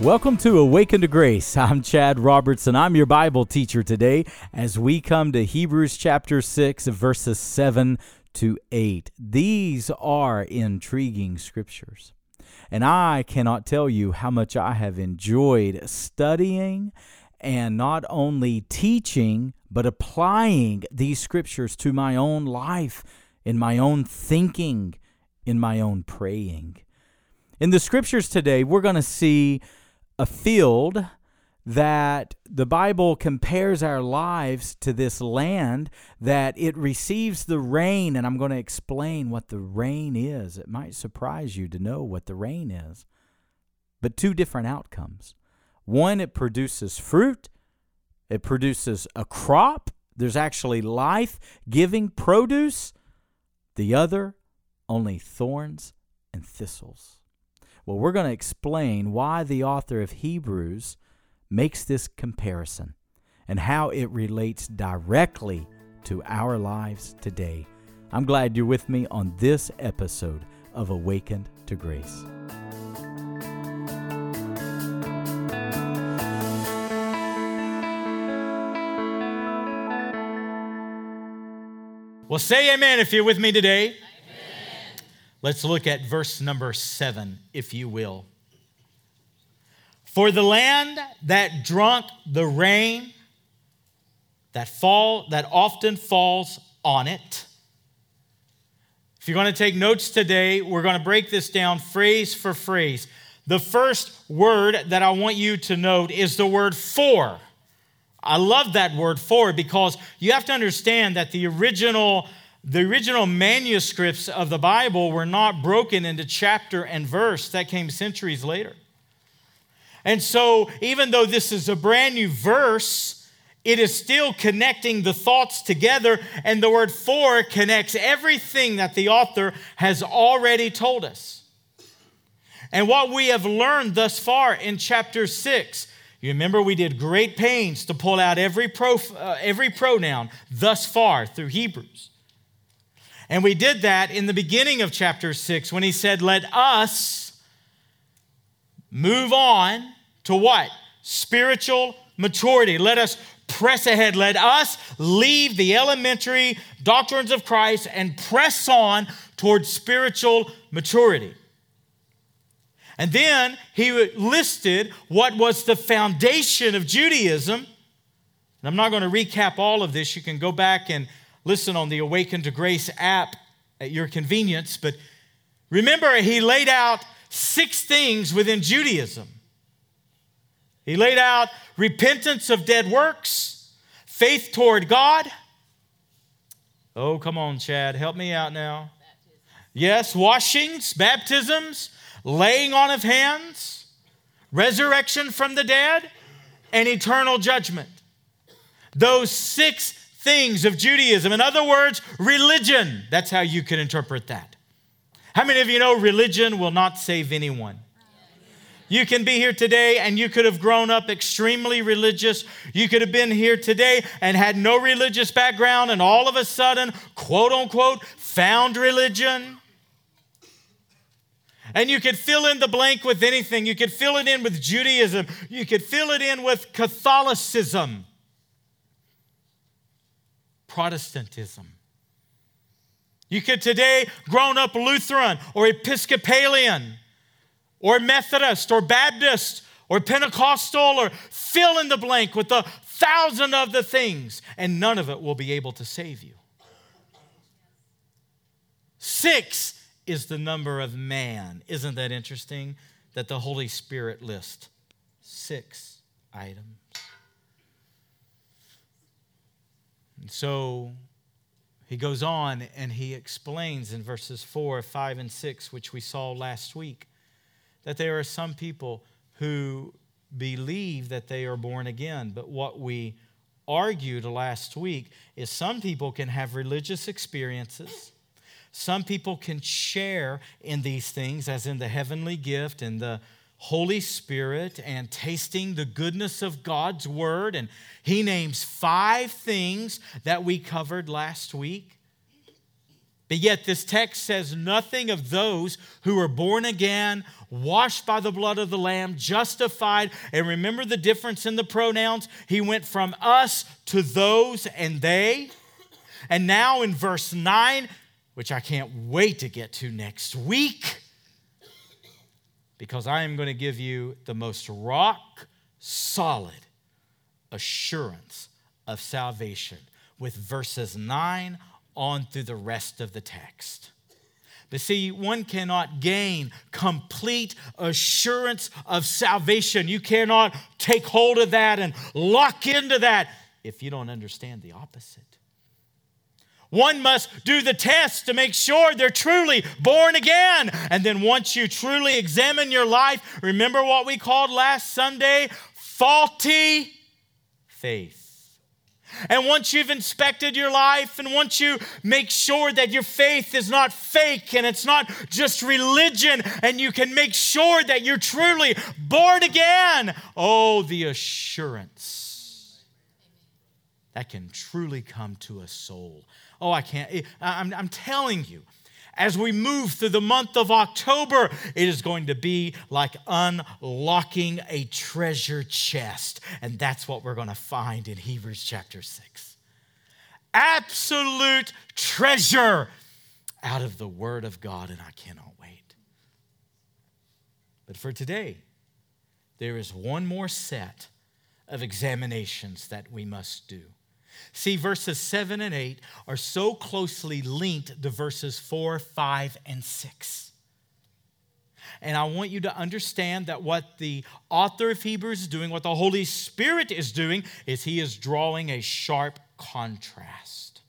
Welcome to Awaken to Grace. I'm Chad Robertson. I'm your Bible teacher today as we come to Hebrews chapter 6, verses 7 to 8. These are intriguing scriptures. And I cannot tell you how much I have enjoyed studying and not only teaching, but applying these scriptures to my own life, in my own thinking, in my own praying. In the scriptures today, we're going to see a field that the Bible compares our lives to this land, that it receives the rain, and I'm going to explain what the rain is. It might surprise you to know what the rain is, but two different outcomes. One, it produces fruit, it produces a crop, there's actually life giving produce. The other, only thorns and thistles. Well, we're going to explain why the author of Hebrews makes this comparison and how it relates directly to our lives today. I'm glad you're with me on this episode of Awaken to Grace. Well, say amen if you're with me today. Let's look at verse number seven, if you will. For the land that drunk the rain that fall that often falls on it. If you're going to take notes today, we're going to break this down phrase for phrase. The first word that I want you to note is the word for. I love that word for because you have to understand that the original the original manuscripts of the Bible were not broken into chapter and verse, that came centuries later. And so, even though this is a brand new verse, it is still connecting the thoughts together, and the word for connects everything that the author has already told us. And what we have learned thus far in chapter 6, you remember we did great pains to pull out every, pro, uh, every pronoun thus far through Hebrews. And we did that in the beginning of chapter 6 when he said, Let us move on to what? Spiritual maturity. Let us press ahead. Let us leave the elementary doctrines of Christ and press on towards spiritual maturity. And then he listed what was the foundation of Judaism. And I'm not going to recap all of this. You can go back and listen on the Awaken to Grace app at your convenience. But remember, he laid out six things within Judaism. He laid out repentance of dead works, faith toward God. Oh, come on, Chad, help me out now. Yes, washings, baptisms, laying on of hands, resurrection from the dead, and eternal judgment. Those six things of Judaism. In other words, religion. That's how you can interpret that. How many of you know religion will not save anyone? You can be here today and you could have grown up extremely religious. You could have been here today and had no religious background and all of a sudden, quote unquote, found religion. And you could fill in the blank with anything. You could fill it in with Judaism. You could fill it in with Catholicism. Protestantism. You could today grown up Lutheran or Episcopalian or Methodist or Baptist or Pentecostal or fill in the blank with a thousand of the things, and none of it will be able to save you. Six is the number of man. Isn't that interesting that the Holy Spirit lists six items? And so he goes on and he explains in verses 4, 5, and 6, which we saw last week, that there are some people who believe that they are born again. But what we argued last week is some people can have religious experiences. Some people can share in these things, as in the heavenly gift and the Holy Spirit and tasting the goodness of God's Word. And he names five things that we covered last week. But yet, this text says nothing of those who are born again, washed by the blood of the Lamb, justified. And remember the difference in the pronouns? He went from us to those and they. And now in verse 9, which I can't wait to get to next week, because I am going to give you the most rock solid assurance of salvation with verses 9 on through the rest of the text. But see, one cannot gain complete assurance of salvation. You cannot take hold of that and lock into that if you don't understand the opposite. One must do the test to make sure they're truly born again. And then once you truly examine your life, remember what we called last Sunday? Faulty faith. And once you've inspected your life, and once you make sure that your faith is not fake and it's not just religion, and you can make sure that you're truly born again, oh, the assurance that can truly come to a soul. Oh, I can't. Eh, I'm, I'm telling you, as we move through the month of October, it is going to be like unlocking a treasure chest. And that's what we're going to find in Hebrews chapter 6. Absolute treasure out of the Word of God, and I cannot wait. But for today, there is one more set of examinations that we must do. See, verses 7 and 8 are so closely linked to verses 4, 5, and 6. And I want you to understand that what the author of Hebrews is doing, what the Holy Spirit is doing, is he is drawing a sharp contrast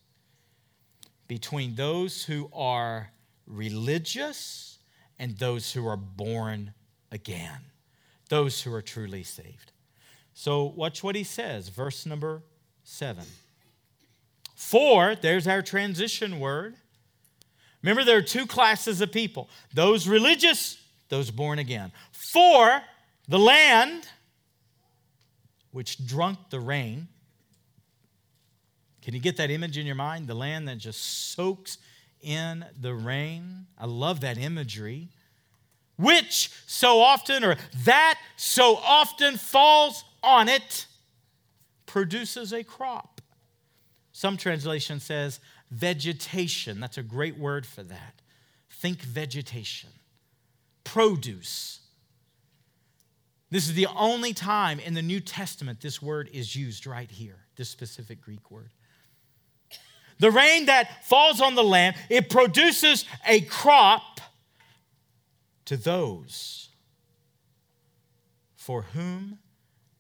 between those who are religious and those who are born again, those who are truly saved. So, watch what he says, verse number 7. For, there's our transition word. Remember, there are two classes of people those religious, those born again. For the land which drunk the rain. Can you get that image in your mind? The land that just soaks in the rain. I love that imagery. Which so often, or that so often falls on it, produces a crop. Some translation says vegetation. That's a great word for that. Think vegetation. Produce. This is the only time in the New Testament this word is used right here, this specific Greek word. The rain that falls on the land, it produces a crop to those for whom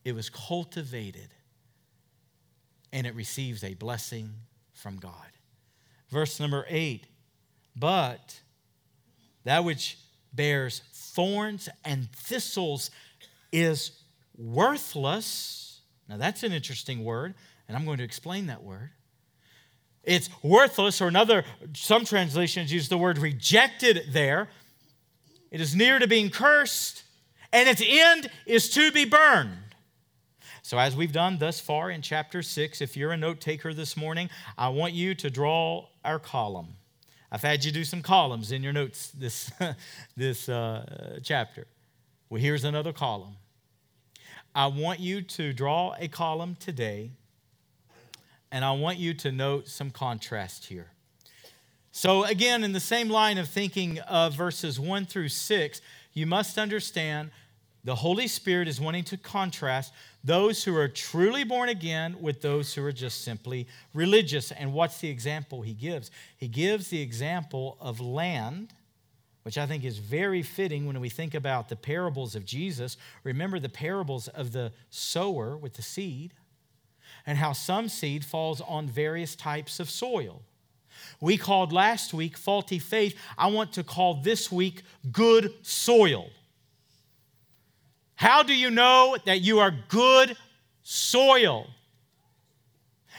it was cultivated and it receives a blessing from God. Verse number eight, but that which bears thorns and thistles is worthless. Now, that's an interesting word, and I'm going to explain that word. It's worthless, or another, some translations use the word rejected there. It is near to being cursed, and its end is to be burned. So, as we've done thus far in chapter 6, if you're a note taker this morning, I want you to draw our column. I've had you do some columns in your notes this, this uh, chapter. Well, here's another column. I want you to draw a column today, and I want you to note some contrast here. So, again, in the same line of thinking of verses 1 through 6, you must understand the Holy Spirit is wanting to contrast those who are truly born again with those who are just simply religious. And what's the example he gives? He gives the example of land, which I think is very fitting when we think about the parables of Jesus. Remember the parables of the sower with the seed and how some seed falls on various types of soil. We called last week faulty faith. I want to call this week good soil. How do you know that you are good soil?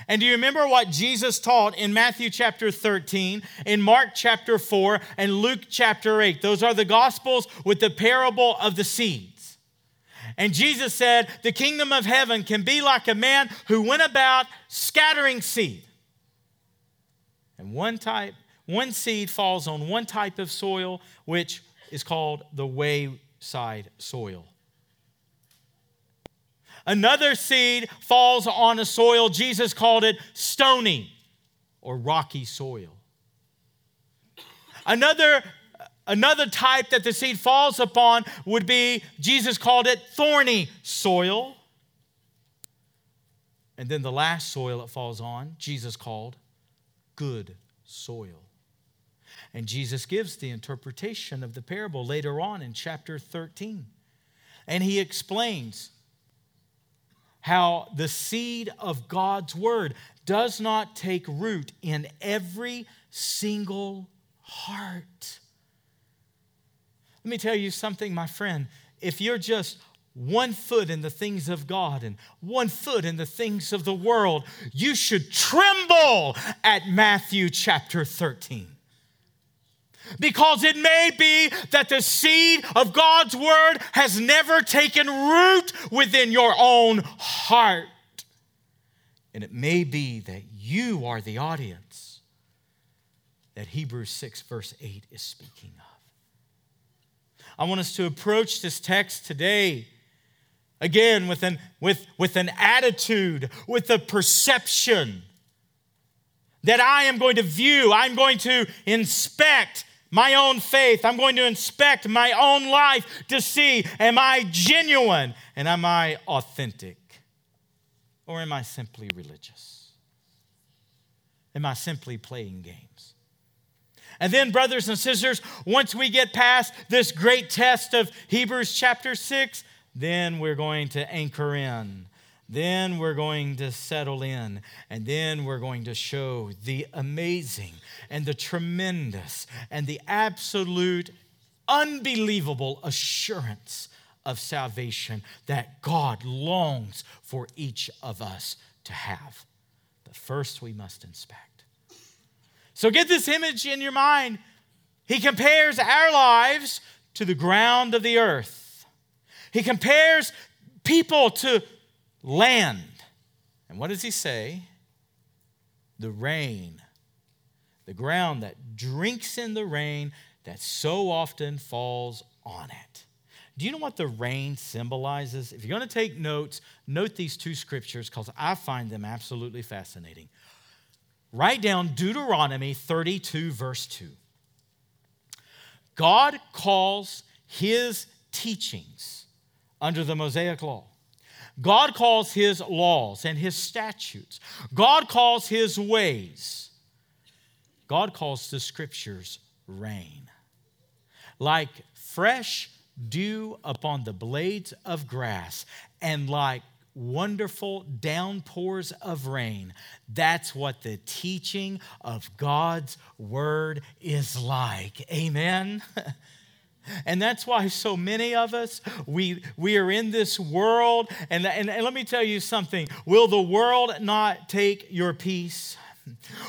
And do you remember what Jesus taught in Matthew chapter 13, in Mark chapter 4, and Luke chapter 8? Those are the gospels with the parable of the seeds. And Jesus said, The kingdom of heaven can be like a man who went about scattering seed. And one type, one seed falls on one type of soil, which is called the wayside soil. Another seed falls on a soil, Jesus called it stony or rocky soil. Another, another type that the seed falls upon would be, Jesus called it thorny soil. And then the last soil it falls on, Jesus called good soil. And Jesus gives the interpretation of the parable later on in chapter 13. And he explains how the seed of God's word does not take root in every single heart. Let me tell you something, my friend. If you're just one foot in the things of God and one foot in the things of the world, you should tremble at Matthew chapter 13. Because it may be that the seed of God's word has never taken root within your own heart. And it may be that you are the audience that Hebrews 6, verse 8 is speaking of. I want us to approach this text today again with an, with, with an attitude, with a perception that I am going to view, I'm going to inspect my own faith. I'm going to inspect my own life to see am I genuine and am I authentic? Or am I simply religious? Am I simply playing games? And then, brothers and sisters, once we get past this great test of Hebrews chapter 6, then we're going to anchor in. Then we're going to settle in. And then we're going to show the amazing and the tremendous and the absolute unbelievable assurance of salvation that God longs for each of us to have. But first, we must inspect. So get this image in your mind. He compares our lives to the ground of the earth. He compares people to land. And what does he say? The rain, the ground that drinks in the rain that so often falls on it. Do you know what the rain symbolizes? If you're going to take notes, note these two scriptures because I find them absolutely fascinating. Write down Deuteronomy 32, verse 2. God calls his teachings under the Mosaic law. God calls his laws and his statutes. God calls his ways. God calls the scriptures rain. Like fresh dew upon the blades of grass and like wonderful downpours of rain. That's what the teaching of God's word is like. Amen. And that's why so many of us, we, we are in this world. And, and, and let me tell you something will the world not take your peace?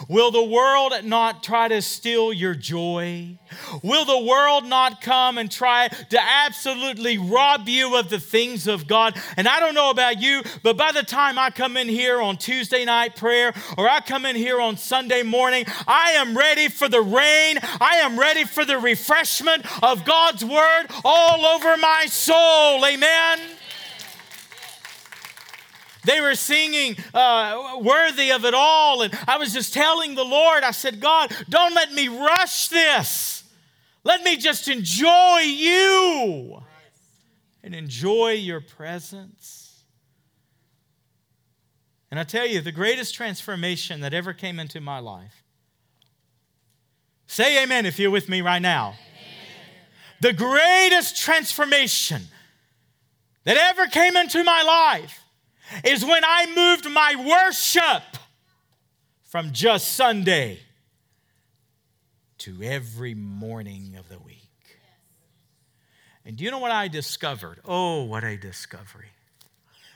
Will the world not try to steal your joy? Will the world not come and try to absolutely rob you of the things of God? And I don't know about you, but by the time I come in here on Tuesday night prayer or I come in here on Sunday morning, I am ready for the rain. I am ready for the refreshment of God's word all over my soul. Amen. They were singing uh, worthy of it all. And I was just telling the Lord, I said, God, don't let me rush this. Let me just enjoy you and enjoy your presence. And I tell you, the greatest transformation that ever came into my life. Say amen if you're with me right now. Amen. The greatest transformation that ever came into my life is when I moved my worship from just Sunday to every morning of the week. And do you know what I discovered? Oh, what a discovery.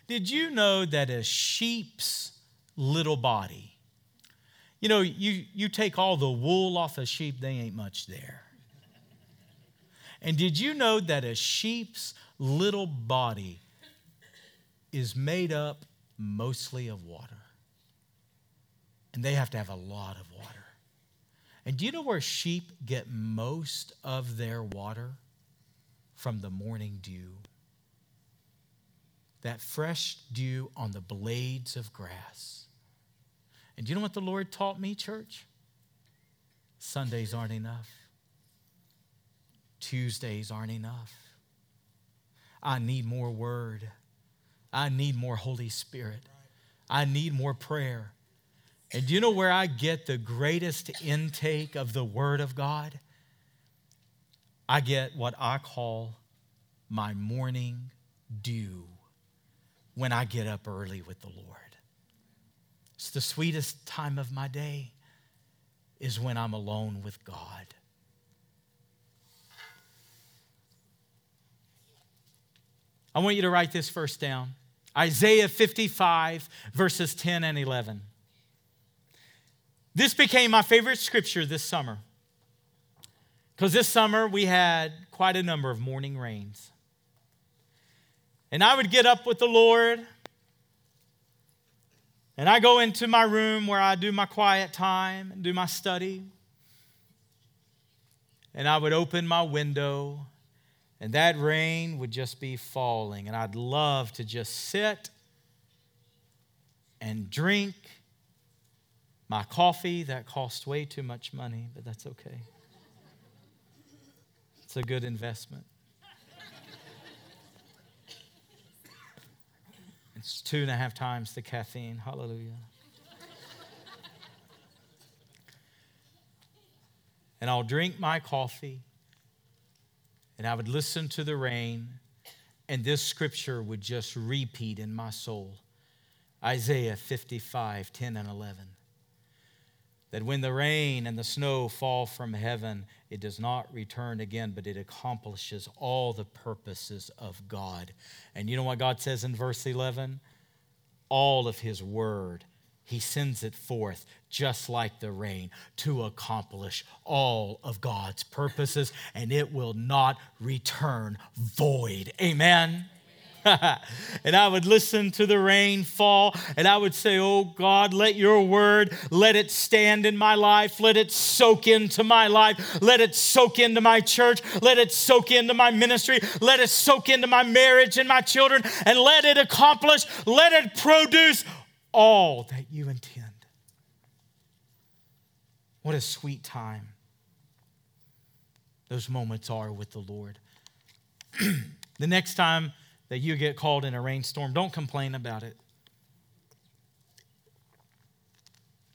Did you know that a sheep's little body, you know, you, you take all the wool off a sheep, they ain't much there. And did you know that a sheep's little body is made up mostly of water. And they have to have a lot of water. And do you know where sheep get most of their water? From the morning dew. That fresh dew on the blades of grass. And do you know what the Lord taught me, church? Sundays aren't enough. Tuesdays aren't enough. I need more word. I need more Holy Spirit. I need more prayer. And do you know where I get the greatest intake of the Word of God? I get what I call my morning dew when I get up early with the Lord. It's the sweetest time of my day is when I'm alone with God. I want you to write this verse down Isaiah 55, verses 10 and 11. This became my favorite scripture this summer because this summer we had quite a number of morning rains. And I would get up with the Lord and I go into my room where I do my quiet time and do my study. And I would open my window and that rain would just be falling. And I'd love to just sit and drink my coffee, that cost way too much money, but that's okay. It's a good investment. It's two and a half times the caffeine. Hallelujah. and I'll drink my coffee and I would listen to the rain, and this scripture would just repeat in my soul Isaiah 55 10 and 11 that when the rain and the snow fall from heaven, it does not return again, but it accomplishes all the purposes of God. And you know what God says in verse 11? All of His word, He sends it forth just like the rain to accomplish all of God's purposes, and it will not return void. Amen. and I would listen to the rain fall and I would say, Oh God, let your word, let it stand in my life. Let it soak into my life. Let it soak into my church. Let it soak into my ministry. Let it soak into my marriage and my children. And let it accomplish, let it produce all that you intend. What a sweet time those moments are with the Lord. the next time that you get called in a rainstorm, don't complain about it.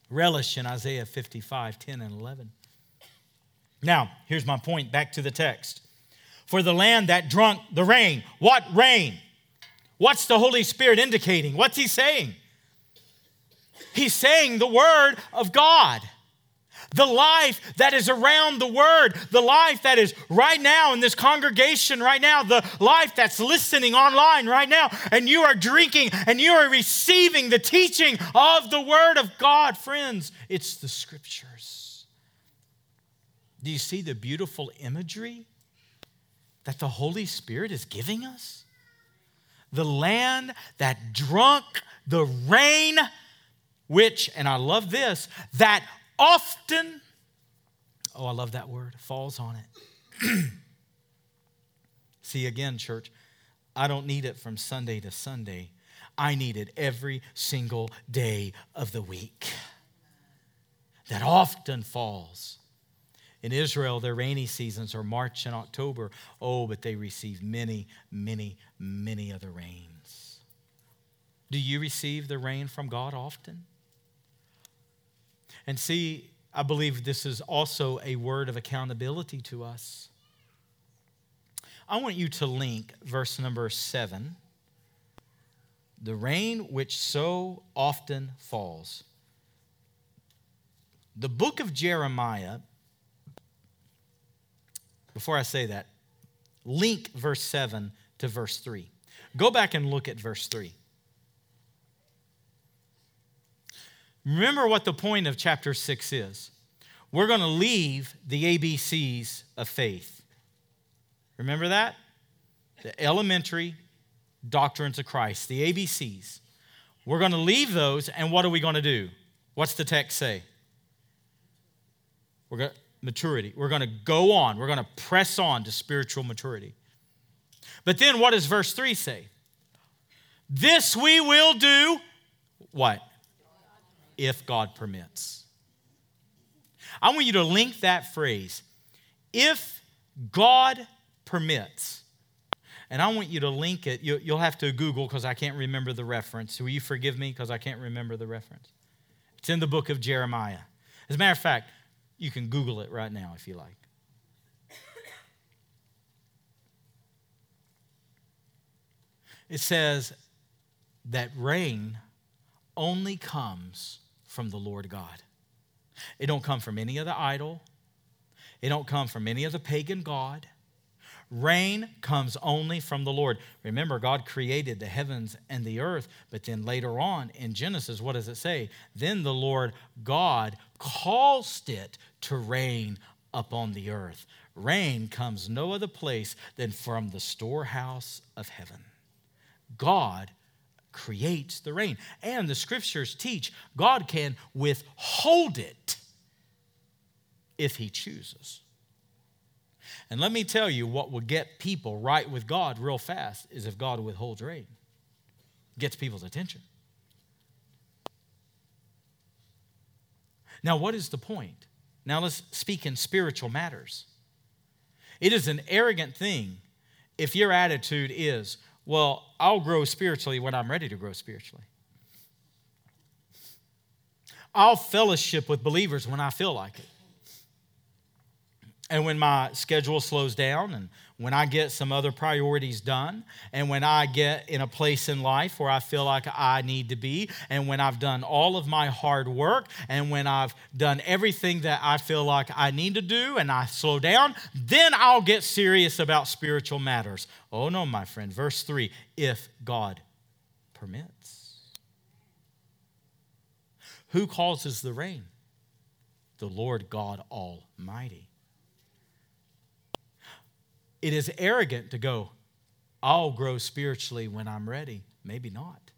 Relish in Isaiah 55, 10 and 11. Now, here's my point back to the text. For the land that drunk the rain, what rain? What's the Holy Spirit indicating? What's he saying? He's saying the word of God the life that is around the word, the life that is right now in this congregation right now, the life that's listening online right now, and you are drinking and you are receiving the teaching of the word of God. Friends, it's the scriptures. Do you see the beautiful imagery that the Holy Spirit is giving us? The land that drunk the rain, which, and I love this, that often, oh, I love that word, falls on it. See, again, church, I don't need it from Sunday to Sunday. I need it every single day of the week. That often falls. In Israel, their rainy seasons are March and October. Oh, but they receive many, many, many other rains. Do you receive the rain from God often? And see, I believe this is also a word of accountability to us. I want you to link verse number seven the rain which so often falls. The book of Jeremiah, before I say that, link verse 7 to verse 3. Go back and look at verse 3. Remember what the point of chapter 6 is. We're going to leave the ABCs of faith. Remember that? The elementary doctrines of Christ, the ABCs. We're going to leave those, and what are we going to do? What's the text say? We're going maturity. We're going to go on. We're going to press on to spiritual maturity. But then what does verse 3 say? This we will do what? If God permits. I want you to link that phrase. If God permits. And I want you to link it. You'll have to Google because I can't remember the reference. Will you forgive me because I can't remember the reference? It's in the book of Jeremiah. As a matter of fact, you can Google it right now if you like. It says that rain only comes from the Lord God. It don't come from any other idol. It don't come from any other pagan god. Rain comes only from the Lord. Remember, God created the heavens and the earth, but then later on in Genesis, what does it say? Then the Lord God caused it to rain upon the earth. Rain comes no other place than from the storehouse of heaven. God creates the rain. And the scriptures teach God can withhold it if he chooses. And let me tell you what will get people right with God real fast is if God withholds rain. Gets people's attention. Now, what is the point? Now, let's speak in spiritual matters. It is an arrogant thing if your attitude is, well, I'll grow spiritually when I'm ready to grow spiritually. I'll fellowship with believers when I feel like it. And when my schedule slows down, and when I get some other priorities done, and when I get in a place in life where I feel like I need to be, and when I've done all of my hard work, and when I've done everything that I feel like I need to do, and I slow down, then I'll get serious about spiritual matters. Oh no, my friend. Verse 3 if God permits. Who causes the rain? The Lord God Almighty. It is arrogant to go, I'll grow spiritually when I'm ready. Maybe not,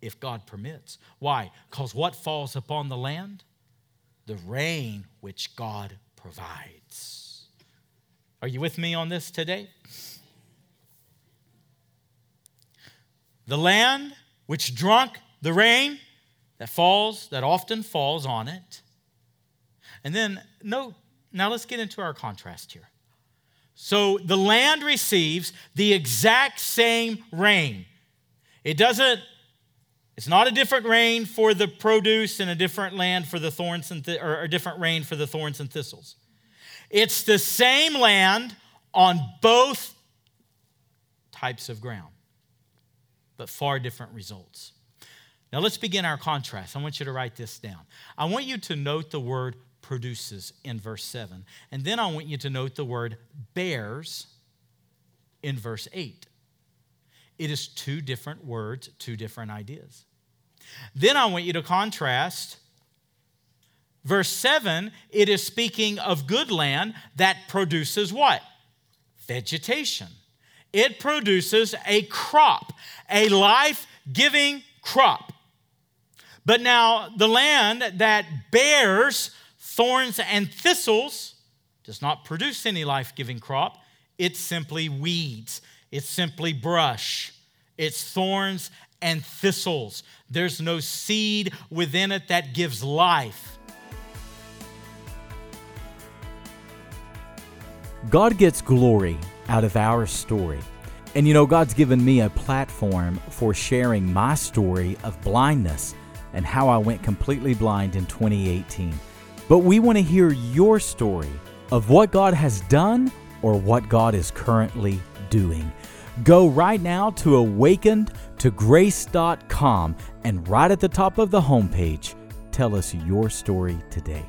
if God permits. Why? Because what falls upon the land? The rain which God provides. Are you with me on this today? The land which drunk the rain that falls, that often falls on it. And then, note, now let's get into our contrast here. So the land receives the exact same rain. It doesn't, it's not a different rain for the produce and a different land for the thorns and th- or a different rain for the thorns and thistles. It's the same land on both types of ground, but far different results. Now let's begin our contrast. I want you to write this down. I want you to note the word produces in verse 7. And then I want you to note the word bears in verse 8. It is two different words, two different ideas. Then I want you to contrast verse 7. It is speaking of good land that produces what? Vegetation. It produces a crop, a life giving crop. But now the land that bears thorns and thistles does not produce any life giving crop. It's simply weeds, it's simply brush, it's thorns and thistles. There's no seed within it that gives life. God gets glory out of our story. And you know, God's given me a platform for sharing my story of blindness and how I went completely blind in 2018. But we want to hear your story of what God has done or what God is currently doing. Go right now to awakentograce.com and right at the top of the homepage, tell us your story today.